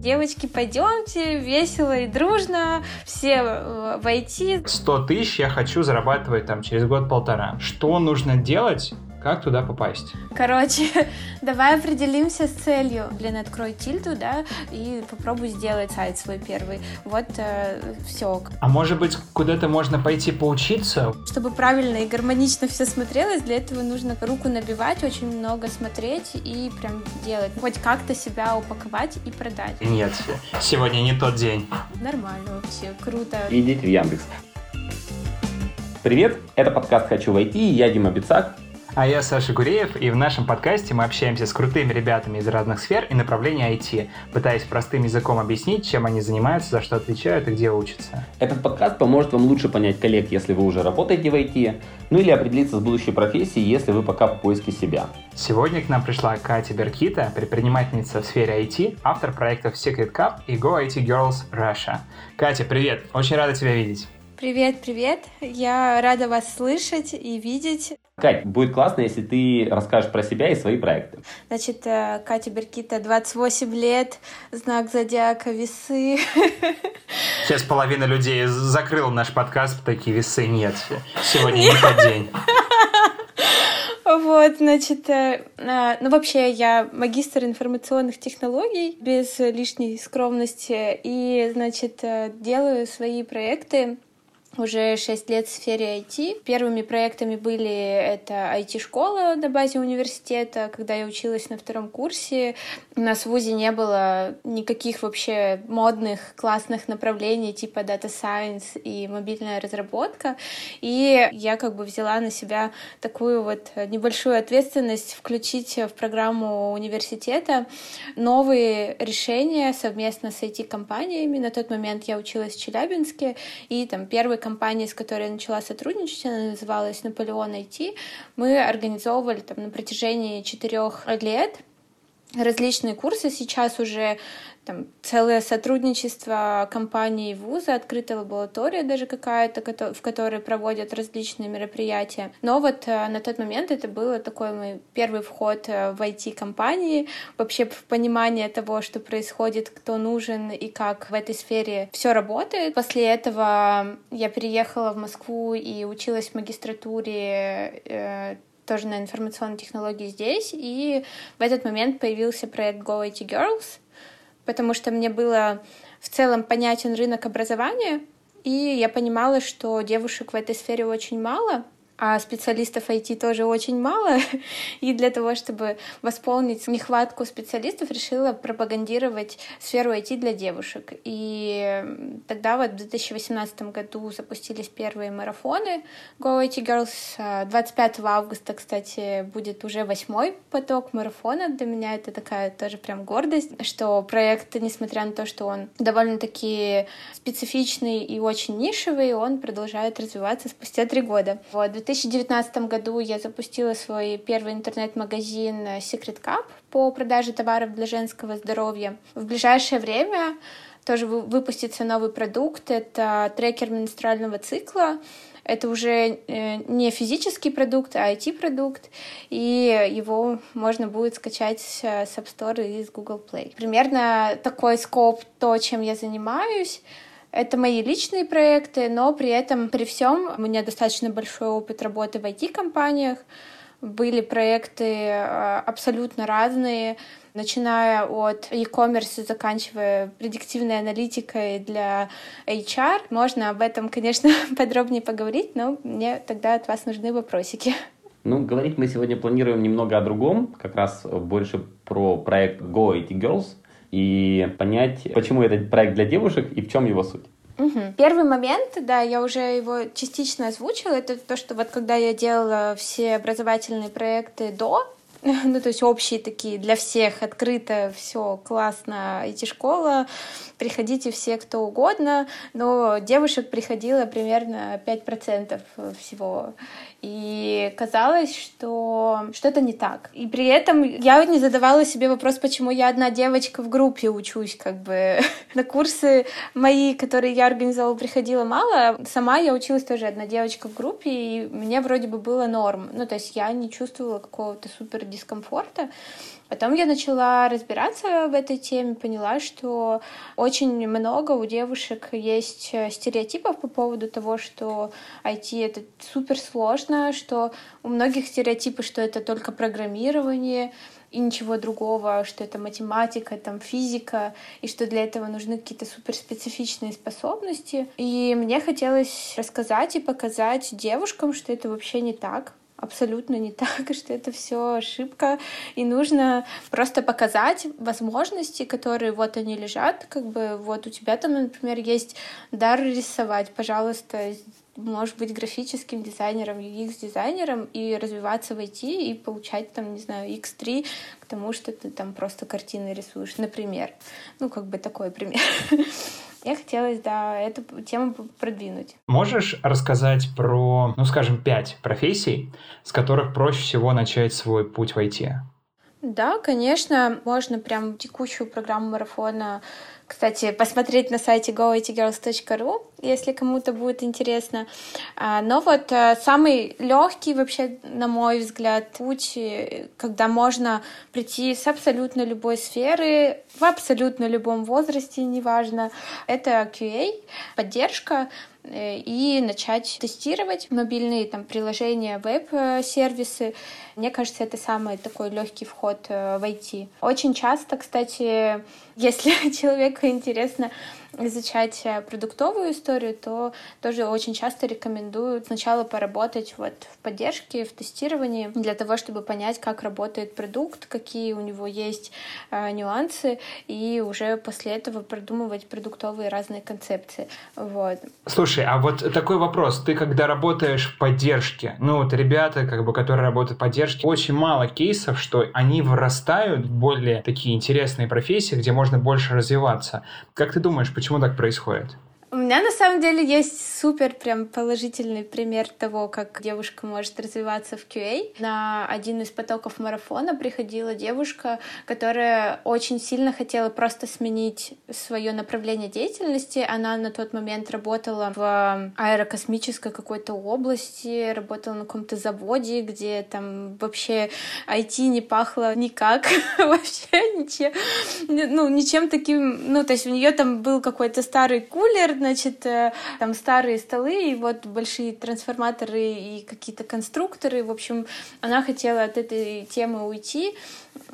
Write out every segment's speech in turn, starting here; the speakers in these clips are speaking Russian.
Девочки, пойдемте, весело и дружно, все войти. 100 тысяч я хочу зарабатывать там через год-полтора. Что нужно делать, как туда попасть? Короче, давай определимся с целью. Блин, открой тильду, да, и попробуй сделать сайт свой первый. Вот э, все. А может быть, куда-то можно пойти поучиться? Чтобы правильно и гармонично все смотрелось, для этого нужно руку набивать, очень много смотреть и прям делать. Хоть как-то себя упаковать и продать. Нет, сегодня не тот день. Нормально вообще, круто. Идите в Яндекс. Привет, это подкаст «Хочу войти» и я Дима Бицак. А я Саша Гуреев, и в нашем подкасте мы общаемся с крутыми ребятами из разных сфер и направлений IT, пытаясь простым языком объяснить, чем они занимаются, за что отвечают и где учатся. Этот подкаст поможет вам лучше понять коллег, если вы уже работаете в IT, ну или определиться с будущей профессией, если вы пока в поиске себя. Сегодня к нам пришла Катя Беркита, предпринимательница в сфере IT, автор проектов Secret Cup и Go IT Girls Russia. Катя, привет! Очень рада тебя видеть. Привет, привет. Я рада вас слышать и видеть. Кать, будет классно, если ты расскажешь про себя и свои проекты. Значит, э, Катя Беркита, 28 лет, знак зодиака, весы. Сейчас половина людей закрыл наш подкаст, такие весы нет. Сегодня не тот день. Вот, значит, э, э, ну вообще я магистр информационных технологий без лишней скромности и, значит, делаю свои проекты уже 6 лет в сфере IT. Первыми проектами были это IT-школа на базе университета. Когда я училась на втором курсе, у нас в ВУЗе не было никаких вообще модных, классных направлений типа Data Science и мобильная разработка. И я как бы взяла на себя такую вот небольшую ответственность включить в программу университета новые решения совместно с IT-компаниями. На тот момент я училась в Челябинске, и там первый компания, с которой я начала сотрудничать, она называлась Наполеон IT. Мы организовывали там на протяжении четырех лет различные курсы. Сейчас уже там целое сотрудничество компаний вуза, открытая лаборатория даже какая-то, в которой проводят различные мероприятия. Но вот э, на тот момент это был такой мой первый вход э, в IT-компании, вообще в понимание того, что происходит, кто нужен и как в этой сфере все работает. После этого я переехала в Москву и училась в магистратуре э, тоже на информационной технологии здесь, и в этот момент появился проект Go IT Girls, потому что мне было в целом понятен рынок образования, и я понимала, что девушек в этой сфере очень мало, а специалистов IT тоже очень мало. И для того, чтобы восполнить нехватку специалистов, решила пропагандировать сферу IT для девушек. И тогда вот в 2018 году запустились первые марафоны Go IT Girls. 25 августа, кстати, будет уже восьмой поток марафона. Для меня это такая тоже прям гордость, что проект, несмотря на то, что он довольно-таки специфичный и очень нишевый, он продолжает развиваться спустя три года. Вот, 2019 году я запустила свой первый интернет-магазин Secret Cup по продаже товаров для женского здоровья. В ближайшее время тоже выпустится новый продукт. Это трекер менструального цикла. Это уже э, не физический продукт, а IT-продукт, и его можно будет скачать с App Store и с Google Play. Примерно такой скоп, то, чем я занимаюсь. Это мои личные проекты, но при этом, при всем, у меня достаточно большой опыт работы в IT-компаниях. Были проекты а, абсолютно разные, начиная от e-commerce, заканчивая предиктивной аналитикой для HR. Можно об этом, конечно, подробнее поговорить, но мне тогда от вас нужны вопросики. Ну, говорить мы сегодня планируем немного о другом, как раз больше про проект Go IT Girls и понять, почему этот проект для девушек и в чем его суть. Угу. Первый момент, да, я уже его частично озвучила, это то, что вот когда я делала все образовательные проекты до, ну, то есть общие такие для всех, открыто, все классно, IT-школа, приходите все, кто угодно, но девушек приходило примерно 5% всего. И казалось, что что-то не так. И при этом я не задавала себе вопрос, почему я одна девочка в группе учусь, как бы. На курсы мои, которые я организовала, приходила мало. Сама я училась тоже одна девочка в группе, и мне вроде бы было норм. Ну, то есть я не чувствовала какого-то супер дискомфорта. Потом я начала разбираться в этой теме, поняла, что очень много у девушек есть э, стереотипов по поводу того, что IT — это супер сложно, что у многих стереотипы, что это только программирование, и ничего другого, что это математика, там физика, и что для этого нужны какие-то суперспецифичные способности. И мне хотелось рассказать и показать девушкам, что это вообще не так, абсолютно не так, что это все ошибка, и нужно просто показать возможности, которые вот они лежат, как бы вот у тебя там, например, есть дар рисовать, пожалуйста, можешь быть графическим дизайнером, UX-дизайнером и развиваться в IT и получать там, не знаю, X3 к тому, что ты там просто картины рисуешь, например. Ну, как бы такой пример. Я хотела, да, эту тему продвинуть. Можешь рассказать про, ну, скажем, пять профессий, с которых проще всего начать свой путь в IT? Да, конечно, можно прям текущую программу марафона кстати, посмотреть на сайте goitygirls.ru, если кому-то будет интересно. А, но вот э, самый легкий вообще, на мой взгляд, путь, э, когда можно прийти с абсолютно любой сферы, в абсолютно любом возрасте, неважно, это QA, поддержка, и начать тестировать мобильные там, приложения, веб-сервисы. Мне кажется, это самый такой легкий вход э, в IT. Очень часто, кстати, если человеку интересно изучать э, продуктовую историю, то тоже очень часто рекомендую сначала поработать вот в поддержке, в тестировании, для того, чтобы понять, как работает продукт, какие у него есть э, нюансы, и уже после этого продумывать продуктовые разные концепции. Вот. Слушай, а вот такой вопрос. Ты когда работаешь в поддержке, ну вот ребята, как бы, которые работают в поддержке, очень мало кейсов, что они вырастают в более такие интересные профессии, где можно больше развиваться. Как ты думаешь, почему так происходит? У меня на самом деле есть супер прям положительный пример того, как девушка может развиваться в QA. На один из потоков марафона приходила девушка, которая очень сильно хотела просто сменить свое направление деятельности. Она на тот момент работала в аэрокосмической какой-то области, работала на каком-то заводе, где там вообще IT не пахло никак, вообще ничем, ну, ничем таким, ну, то есть у нее там был какой-то старый кулер, значит, э, там старые столы и вот большие трансформаторы и какие-то конструкторы. В общем, она хотела от этой темы уйти,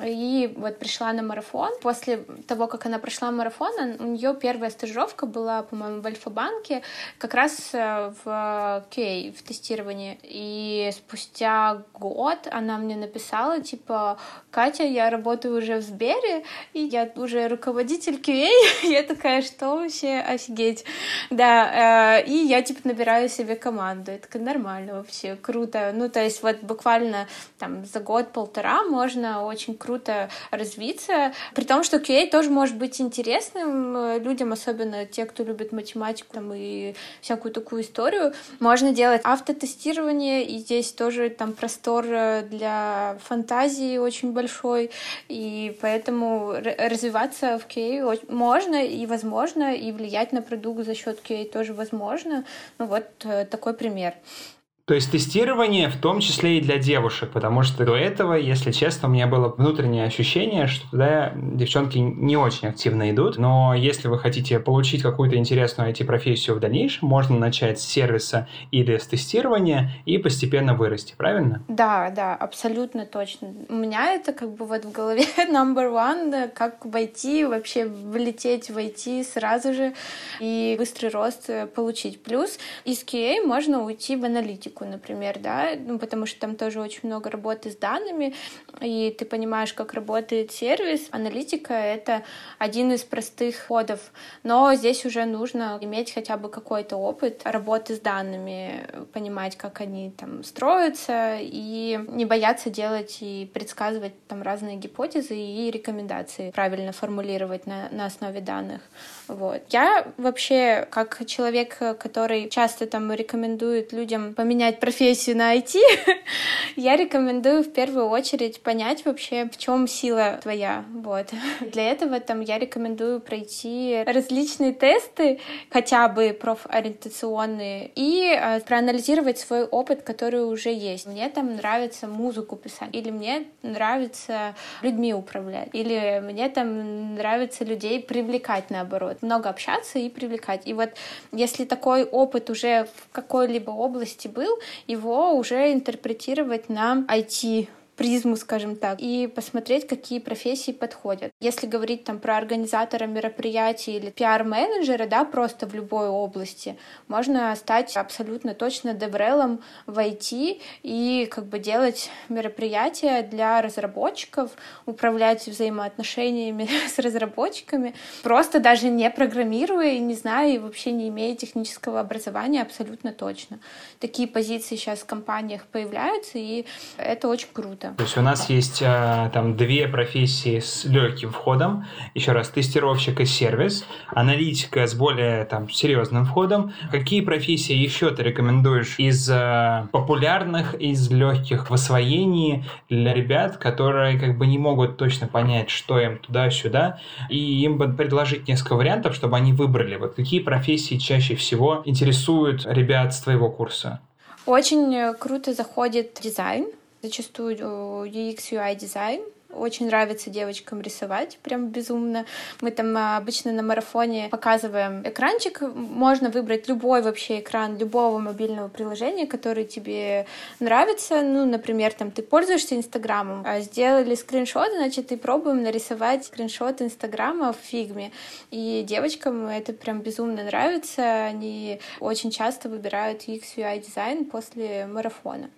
и вот пришла на марафон. После того, как она прошла марафон, у нее первая стажировка была, по-моему, в Альфа-банке, как раз э, в QA, в тестировании. И спустя год она мне написала, типа, Катя, я работаю уже в Сбере, и я уже руководитель QA. я такая, что вообще, офигеть. Да, э, и я, типа, набираю себе команду. Это нормально вообще, круто. Ну, то есть вот буквально там за год-полтора можно очень круто развиться, при том, что QA тоже может быть интересным э, людям, особенно те, кто любит математику там, и всякую такую историю. Можно делать автотестирование, и здесь тоже там простор э, для фантазии очень большой, и поэтому развиваться в QA можно и возможно, и влиять на продукт за счет QA тоже возможно. Ну вот э, такой пример. То есть тестирование в том числе и для девушек, потому что до этого, если честно, у меня было внутреннее ощущение, что туда девчонки не очень активно идут, но если вы хотите получить какую-то интересную IT-профессию в дальнейшем, можно начать с сервиса или с тестирования и постепенно вырасти, правильно? Да, да, абсолютно точно. У меня это как бы вот в голове number one, как войти, вообще влететь в IT сразу же и быстрый рост получить. Плюс из QA можно уйти в аналитику аналитику, например, да, ну, потому что там тоже очень много работы с данными, и ты понимаешь, как работает сервис. Аналитика — это один из простых ходов, но здесь уже нужно иметь хотя бы какой-то опыт работы с данными, понимать, как они там строятся, и не бояться делать и предсказывать там разные гипотезы и рекомендации, правильно формулировать на, на основе данных. Вот. Я вообще, как человек, который часто там рекомендует людям поменять поменять профессию на IT, я рекомендую в первую очередь понять вообще, в чем сила твоя. Вот. Для этого там я рекомендую пройти различные тесты, хотя бы профориентационные, и э, проанализировать свой опыт, который уже есть. Мне там нравится музыку писать, или мне нравится людьми управлять, или мне там нравится людей привлекать наоборот. Много общаться и привлекать. И вот если такой опыт уже в какой-либо области был, его уже интерпретировать на IT призму, скажем так, и посмотреть, какие профессии подходят. Если говорить там про организатора мероприятий или пиар-менеджера, да, просто в любой области, можно стать абсолютно точно деврелом в IT и как бы делать мероприятия для разработчиков, управлять взаимоотношениями с разработчиками, просто даже не программируя и не зная, и вообще не имея технического образования абсолютно точно. Такие позиции сейчас в компаниях появляются, и это очень круто работы. То есть у нас есть а, там две профессии с легким входом. Еще раз, тестировщик и сервис, аналитика с более там серьезным входом. Какие профессии еще ты рекомендуешь из а, популярных, из легких в освоении для ребят, которые как бы не могут точно понять, что им туда-сюда, и им бы предложить несколько вариантов, чтобы они выбрали. Вот какие профессии чаще всего интересуют ребят с твоего курса? Очень круто заходит дизайн, зачастую UX, UI дизайн, очень нравится девочкам рисовать, прям безумно. Мы там а, обычно на марафоне показываем экранчик. Можно выбрать любой вообще экран любого мобильного приложения, который тебе нравится. Ну, например, там ты пользуешься Инстаграмом, а сделали скриншот, значит, и пробуем нарисовать скриншот Инстаграма в фигме. И девочкам это прям безумно нравится. Они очень часто выбирают UX UI дизайн после марафона.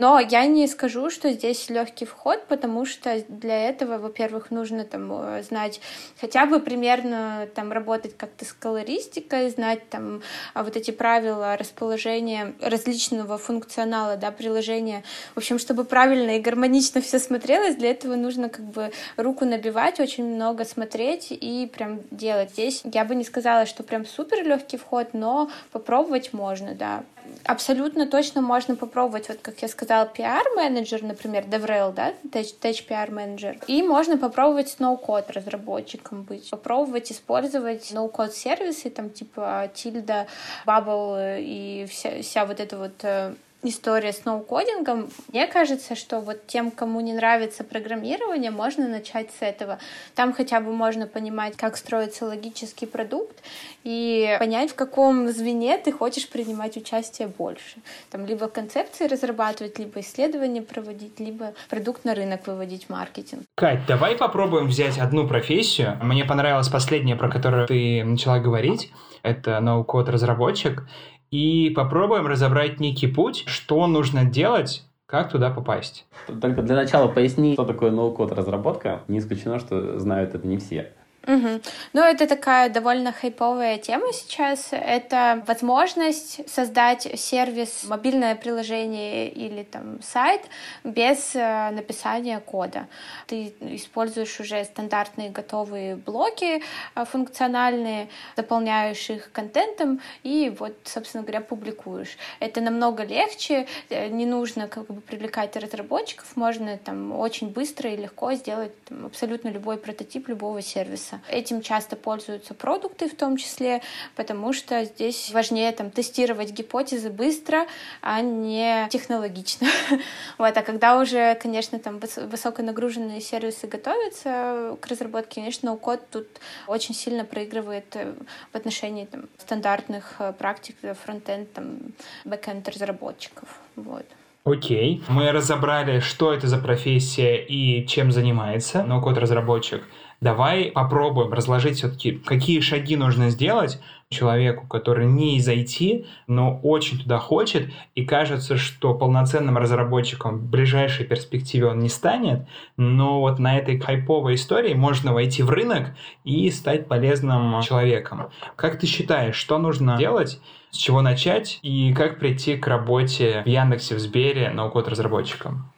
Но я не скажу, что здесь легкий вход, потому что для этого, во-первых, нужно там э, знать хотя бы примерно там работать как-то с колористикой, знать там а, вот эти правила расположения различного функционала, да, приложения. В общем, чтобы правильно и гармонично все смотрелось, для этого нужно как бы руку набивать, очень много смотреть и прям делать. Здесь я бы не сказала, что прям супер легкий вход, но попробовать можно, да абсолютно точно можно попробовать, вот как я сказала, PR-менеджер, например, DevRel, да, Tech PR-менеджер, и можно попробовать ноу-код разработчиком быть, попробовать использовать ноу-код сервисы, там типа Tilda, Bubble и вся, вся вот эта вот э, история с ноу-кодингом. Мне кажется, что вот тем, кому не нравится программирование, можно начать с этого. Там хотя бы можно понимать, как строится логический продукт и понять, в каком звене ты хочешь принимать участие больше. Там либо концепции разрабатывать, либо исследования проводить, либо продукт на рынок выводить маркетинг. Кать, давай попробуем взять одну профессию. Мне понравилась последняя, про которую ты начала говорить. Это ноу-код разработчик и попробуем разобрать некий путь, что нужно делать, как туда попасть. Только для начала поясни, что такое ноу-код разработка. Не исключено, что знают это не все. Угу. Ну, это такая довольно хайповая тема сейчас. Это возможность создать сервис, мобильное приложение или там сайт без э, написания кода. Ты используешь уже стандартные готовые блоки э, функциональные, дополняешь их контентом и вот, собственно говоря, публикуешь. Это намного легче, э, не нужно как бы привлекать разработчиков, можно там очень быстро и легко сделать там, абсолютно любой прототип любого сервиса сервиса. Этим часто пользуются продукты в том числе, потому что здесь важнее там, тестировать гипотезы быстро, а не технологично. вот. А когда уже, конечно, там высоконагруженные сервисы готовятся к разработке, конечно, код тут очень сильно проигрывает э, в отношении там, стандартных э, практик фронтенд, там, бэкенд разработчиков. Вот. Окей. Мы разобрали, что это за профессия и чем занимается no-code разработчик. Давай попробуем разложить все-таки, какие шаги нужно сделать человеку, который не из IT, но очень туда хочет, и кажется, что полноценным разработчиком в ближайшей перспективе он не станет, но вот на этой хайповой истории можно войти в рынок и стать полезным человеком. Как ты считаешь, что нужно делать, с чего начать, и как прийти к работе в Яндексе, в Сбере, ноу-код разработчиком?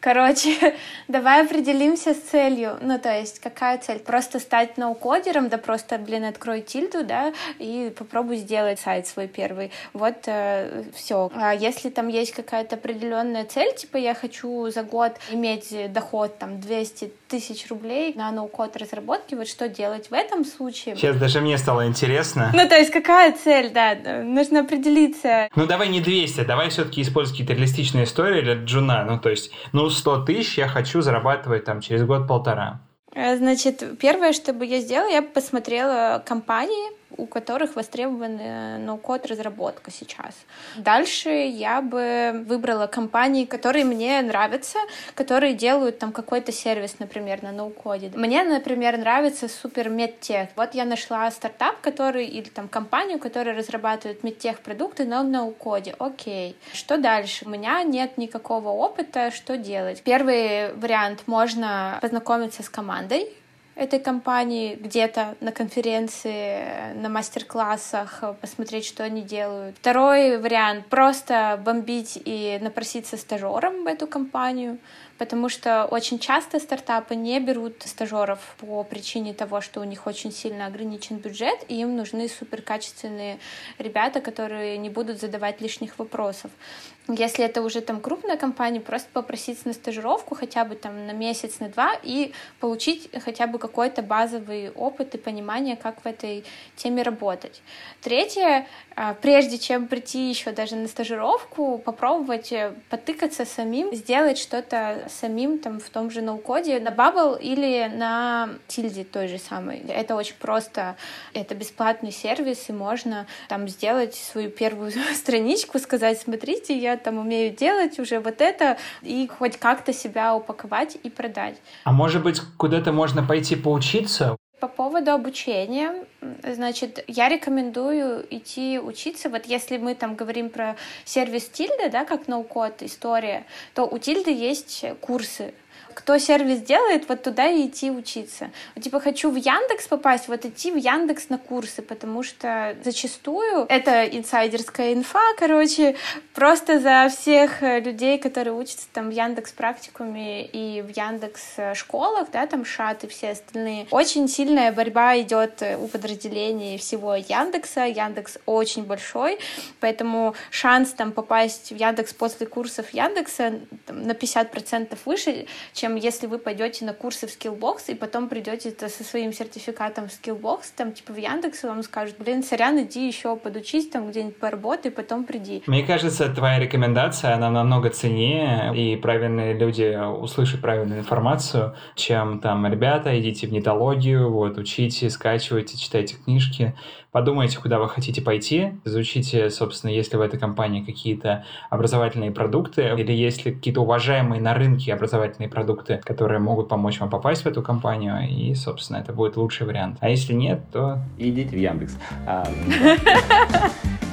Короче, давай определимся с целью. Ну, то есть, какая цель? Просто стать ноукодером, да просто, блин, открой тильду, да, и попробуй сделать сайт свой первый. Вот э, все. А если там есть какая-то определенная цель, типа я хочу за год иметь доход там 200 тысяч рублей на ноу-код разработки, вот что делать в этом случае? Сейчас даже мне стало интересно. Ну, то есть какая цель, да, нужно определиться. Ну, давай не 200, давай все-таки использовать какие-то реалистичные истории для джуна, ну, то есть, ну, 100 тысяч я хочу зарабатывать там через год-полтора. Э, значит, первое, что бы я сделала, я бы посмотрела компании, у которых востребована ноу-код разработка сейчас. Дальше я бы выбрала компании, которые мне нравятся, которые делают там какой-то сервис, например, на ноу-коде. Мне, например, нравится супер медтех. Вот я нашла стартап, который или там компанию, которая разрабатывает медтех продукты на ноу-коде. Окей. Что дальше? У меня нет никакого опыта, что делать. Первый вариант можно познакомиться с командой, этой компании где-то на конференции, на мастер-классах, посмотреть, что они делают. Второй вариант — просто бомбить и напроситься стажером в эту компанию потому что очень часто стартапы не берут стажеров по причине того, что у них очень сильно ограничен бюджет, и им нужны суперкачественные ребята, которые не будут задавать лишних вопросов. Если это уже там крупная компания, просто попросить на стажировку хотя бы там на месяц, на два и получить хотя бы какой-то базовый опыт и понимание, как в этой теме работать. Третье, а, прежде чем прийти еще даже на стажировку, попробовать э, потыкаться самим, сделать что-то самим там в том же ноу-коде на Bubble или на Тильде той же самой. Это очень просто, это бесплатный сервис, и можно там сделать свою первую страничку, сказать, смотрите, я там умею делать уже вот это, и хоть как-то себя упаковать и продать. А может быть, куда-то можно пойти поучиться? По поводу обучения, значит, я рекомендую идти учиться. Вот если мы там говорим про сервис Тильда, да, как ноу-код история, то у Тильды есть курсы кто сервис делает, вот туда и идти учиться. Типа, хочу в Яндекс попасть, вот идти в Яндекс на курсы, потому что зачастую это инсайдерская инфа, короче, просто за всех людей, которые учатся там в Яндекс практикуме и в Яндекс школах, да, там ШАТ и все остальные, очень сильная борьба идет у подразделений всего Яндекса. Яндекс очень большой, поэтому шанс там попасть в Яндекс после курсов Яндекса там, на 50% выше, чем чем если вы пойдете на курсы в Skillbox и потом придете со своим сертификатом в Skillbox, там типа в Яндекс вам скажут, блин, сорян, иди еще подучись там где-нибудь поработай, потом приди. Мне кажется, твоя рекомендация, она намного ценнее, и правильные люди услышат правильную информацию, чем там, ребята, идите в нетологию, вот, учите, скачивайте, читайте книжки, подумайте, куда вы хотите пойти, изучите, собственно, есть ли в этой компании какие-то образовательные продукты, или есть ли какие-то уважаемые на рынке образовательные продукты, которые могут помочь вам попасть в эту компанию, и, собственно, это будет лучший вариант. А если нет, то... Идите в Яндекс.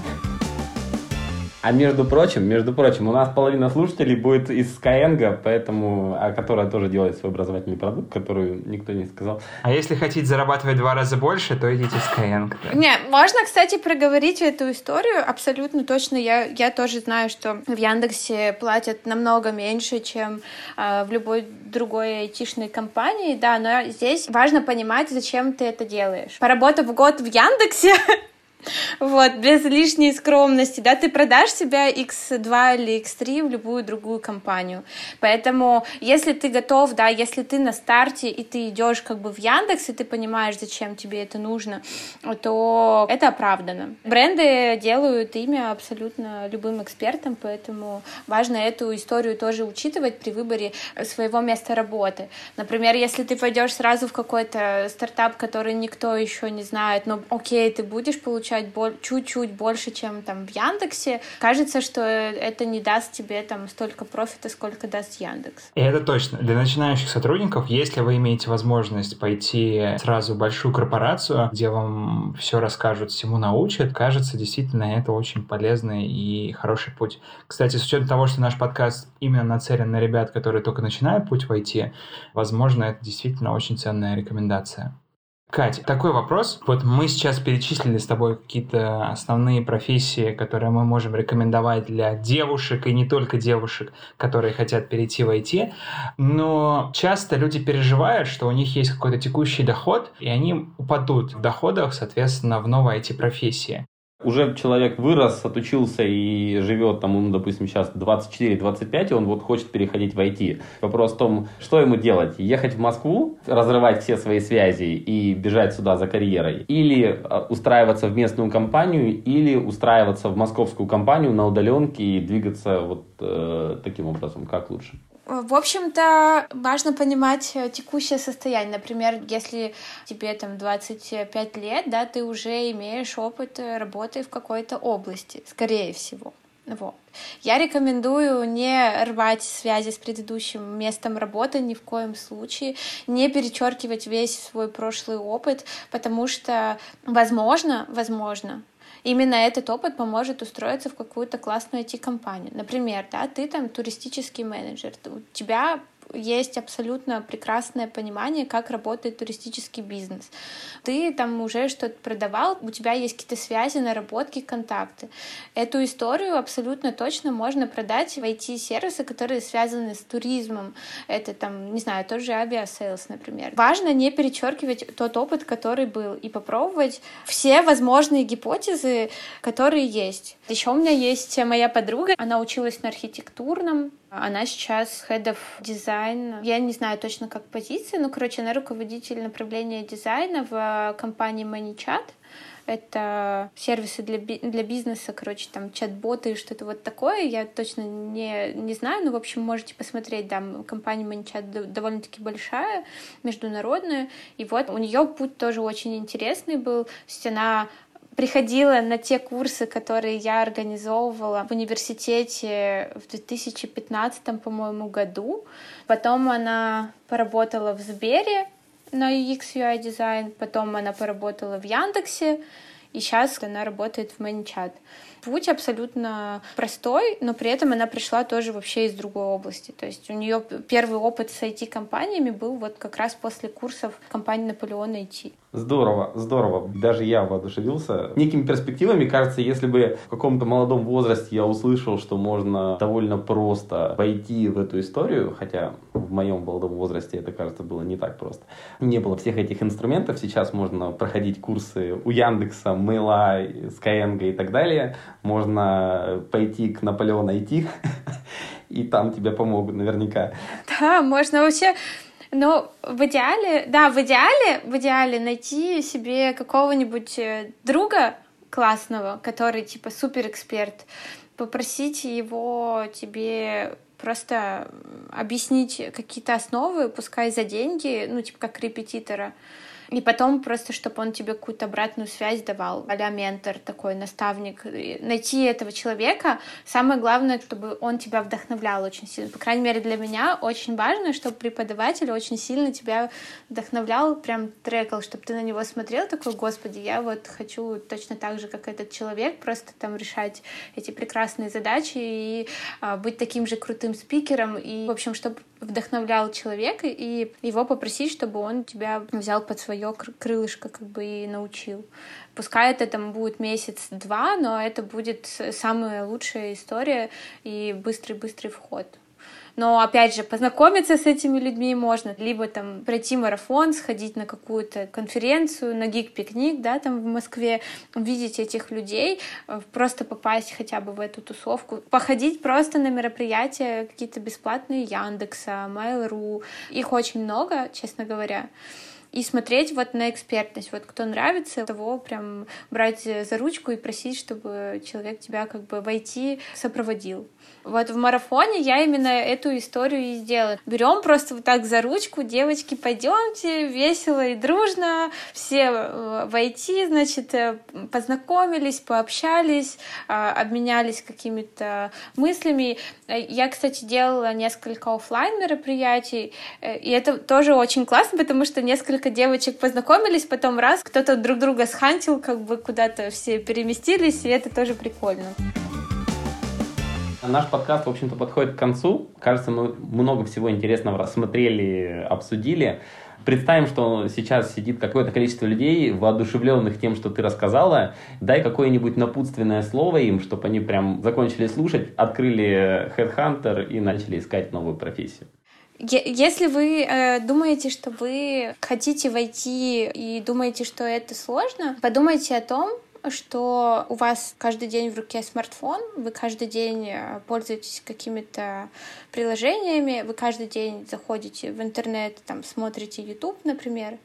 А, между прочим, между прочим, у нас половина слушателей будет из Skyeng, поэтому, а которая тоже делает свой образовательный продукт, который никто не сказал. А если хотите зарабатывать два раза больше, то идите в Skyeng. Да. Не, можно, кстати, проговорить эту историю абсолютно точно. Я, я тоже знаю, что в Яндексе платят намного меньше, чем э, в любой другой айтишной компании, да, но здесь важно понимать, зачем ты это делаешь. Поработав год в Яндексе, Вот, без лишней скромности, да, ты продашь себя X2 или X3 в любую другую компанию. Поэтому, если ты готов, да, если ты на старте и ты идешь как бы в Яндекс, и ты понимаешь, зачем тебе это нужно, то это оправдано. Бренды делают имя абсолютно любым экспертам, поэтому важно эту историю тоже учитывать при выборе своего места работы. Например, если ты пойдешь сразу в какой-то стартап, который никто еще не знает, но окей, ты будешь получать получать чуть-чуть больше, чем там в Яндексе, кажется, что это не даст тебе там столько профита, сколько даст Яндекс. И это точно. Для начинающих сотрудников, если вы имеете возможность пойти сразу в большую корпорацию, где вам все расскажут, всему научат, кажется, действительно, это очень полезный и хороший путь. Кстати, с учетом того, что наш подкаст именно нацелен на ребят, которые только начинают путь в IT, возможно, это действительно очень ценная рекомендация. Катя, такой вопрос. Вот мы сейчас перечислили с тобой какие-то основные профессии, которые мы можем рекомендовать для девушек, и не только девушек, которые хотят перейти в IT. Но часто люди переживают, что у них есть какой-то текущий доход, и они упадут в доходах, соответственно, в новой IT-профессии уже человек вырос, отучился и живет, там, ему, допустим, сейчас 24-25, и он вот хочет переходить в IT. Вопрос в том, что ему делать? Ехать в Москву, разрывать все свои связи и бежать сюда за карьерой? Или а, устраиваться в местную компанию, или устраиваться в московскую компанию на удаленке и двигаться вот э, таким образом? Как лучше? В общем-то, важно понимать э, текущее состояние. Например, если тебе там 25 лет, да, ты уже имеешь опыт э, работы в какой-то области, скорее всего. Вот. Я рекомендую не рвать связи с предыдущим местом работы ни в коем случае, не перечеркивать весь свой прошлый опыт, потому что, возможно, возможно, именно этот опыт поможет устроиться в какую-то классную IT-компанию. Например, да, ты там туристический менеджер, у тебя есть абсолютно прекрасное понимание, как работает туристический бизнес. Ты там уже что-то продавал, у тебя есть какие-то связи, наработки, контакты. Эту историю абсолютно точно можно продать в IT-сервисы, которые связаны с туризмом. Это там, не знаю, тот же Aviasales, например. Важно не перечеркивать тот опыт, который был, и попробовать все возможные гипотезы, которые есть. Еще у меня есть моя подруга, она училась на архитектурном, она сейчас head of design. Я не знаю точно как позиция, но, короче, она руководитель направления дизайна в компании ManyChat. Это сервисы для, би- для бизнеса, короче, там чат-боты и что-то вот такое. Я точно не, не знаю, но, в общем, можете посмотреть, да, компания ManyChat довольно-таки большая, международная. И вот у нее путь тоже очень интересный был. То есть она приходила на те курсы, которые я организовывала в университете в 2015, по-моему, году. Потом она поработала в Сбере на UX UI дизайн, потом она поработала в Яндексе, и сейчас она работает в ManyChat. Путь абсолютно простой, но при этом она пришла тоже вообще из другой области. То есть у нее первый опыт с IT-компаниями был вот как раз после курсов компании Наполеон IT. Здорово, здорово. Даже я воодушевился. Некими перспективами, кажется, если бы в каком-то молодом возрасте я услышал, что можно довольно просто войти в эту историю, хотя в моем молодом возрасте это, кажется, было не так просто. Не было всех этих инструментов. Сейчас можно проходить курсы у Яндекса, Mail, Skyeng и так далее. Можно пойти к Наполеону IT, и там тебе помогут наверняка. Да, можно вообще ну, в идеале, да, в идеале, в идеале найти себе какого-нибудь э, друга классного, который типа супер эксперт, попросить его тебе просто объяснить какие-то основы, пускай за деньги, ну, типа как репетитора, и потом просто, чтобы он тебе какую-то обратную связь давал, а ментор такой, наставник. найти этого человека, самое главное, чтобы он тебя вдохновлял очень сильно. По крайней мере, для меня очень важно, чтобы преподаватель очень сильно тебя вдохновлял, прям трекал, чтобы ты на него смотрел, такой, господи, я вот хочу точно так же, как этот человек, просто там решать эти прекрасные задачи и а, быть таким же крутым спикером. И, в общем, чтобы вдохновлял человека, и его попросить, чтобы он тебя взял под свое крылышко как бы и научил. Пускай это там будет месяц-два, но это будет самая лучшая история и быстрый-быстрый вход. Но, опять же, познакомиться с этими людьми можно. Либо там пройти марафон, сходить на какую-то конференцию, на гик-пикник, да, там в Москве, увидеть этих людей, э, просто попасть хотя бы в эту тусовку, походить просто на мероприятия какие-то бесплатные Яндекса, Mail.ru. Их очень много, честно говоря и смотреть вот на экспертность. Вот кто нравится, того прям брать за ручку и просить, чтобы человек тебя как бы войти сопроводил. Вот в марафоне я именно эту историю и сделала. Берем просто вот так за ручку, девочки, пойдемте, весело и дружно, все э, войти, значит, э, познакомились, пообщались, а, обменялись какими-то мыслями. Я, кстати, делала несколько офлайн мероприятий, э, и это тоже очень классно, потому что несколько девочек познакомились, потом раз, кто-то друг друга схантил, как бы куда-то все переместились, и это тоже прикольно. Наш подкаст, в общем-то, подходит к концу. Кажется, мы много всего интересного рассмотрели, обсудили. Представим, что сейчас сидит какое-то количество людей, воодушевленных тем, что ты рассказала. Дай какое-нибудь напутственное слово им, чтобы они прям закончили слушать, открыли Headhunter и начали искать новую профессию. Если вы э, думаете, что вы хотите войти и думаете, что это сложно, подумайте о том, что у вас каждый день в руке смартфон, вы каждый день э, пользуетесь какими-то приложениями, вы каждый день заходите в интернет, там смотрите YouTube, например,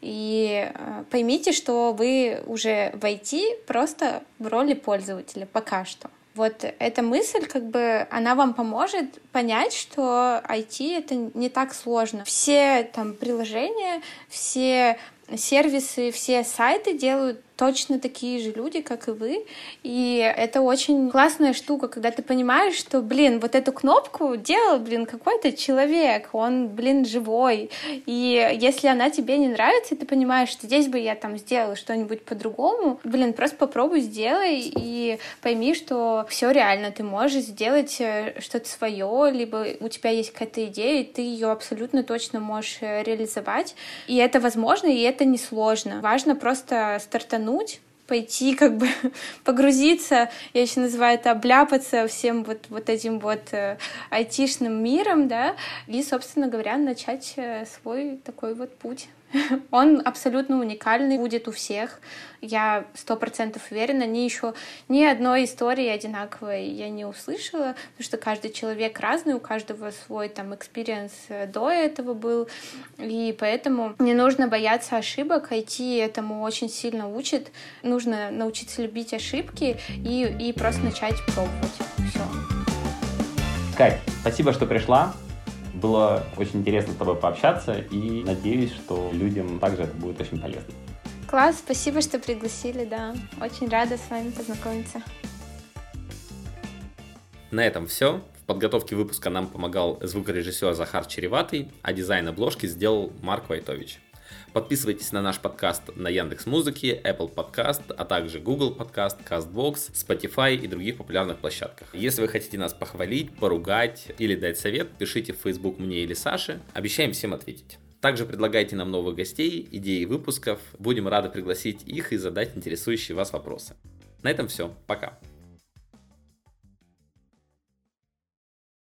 и э, поймите, что вы уже в IT просто в роли пользователя пока что. Вот эта мысль, как бы, она вам поможет понять, что IT — это не так сложно. Все там приложения, все сервисы, все сайты делают точно такие же люди, как и вы. И это очень классная штука, когда ты понимаешь, что, блин, вот эту кнопку делал, блин, какой-то человек, он, блин, живой. И если она тебе не нравится, ты понимаешь, что здесь бы я там сделала что-нибудь по-другому, блин, просто попробуй, сделай и пойми, что все реально, ты можешь сделать э, что-то свое, либо у тебя есть какая-то идея, и ты ее абсолютно точно можешь э, реализовать. И это возможно, и это несложно. Важно просто стартануть отдохнуть, пойти как бы погрузиться, я еще называю это обляпаться всем вот, вот этим вот э, айтишным миром, да, и, собственно говоря, начать э, свой такой вот путь. Он абсолютно уникальный будет у всех. Я сто процентов уверена. Ни еще ни одной истории одинаковой я не услышала, потому что каждый человек разный, у каждого свой там experience э, до этого был. И поэтому не нужно бояться ошибок. IT этому очень сильно учит. Нужно научиться любить ошибки и, и просто начать пробовать. Все. Кать, спасибо, что пришла. Было очень интересно с тобой пообщаться и надеюсь, что людям также это будет очень полезно. Класс, спасибо, что пригласили, да. Очень рада с вами познакомиться. На этом все. В подготовке выпуска нам помогал звукорежиссер Захар Череватый, а дизайн обложки сделал Марк Вайтович. Подписывайтесь на наш подкаст на Яндекс Музыке, Apple Podcast, а также Google Podcast, CastBox, Spotify и других популярных площадках. Если вы хотите нас похвалить, поругать или дать совет, пишите в Facebook мне или Саше. Обещаем всем ответить. Также предлагайте нам новых гостей, идеи выпусков. Будем рады пригласить их и задать интересующие вас вопросы. На этом все. Пока.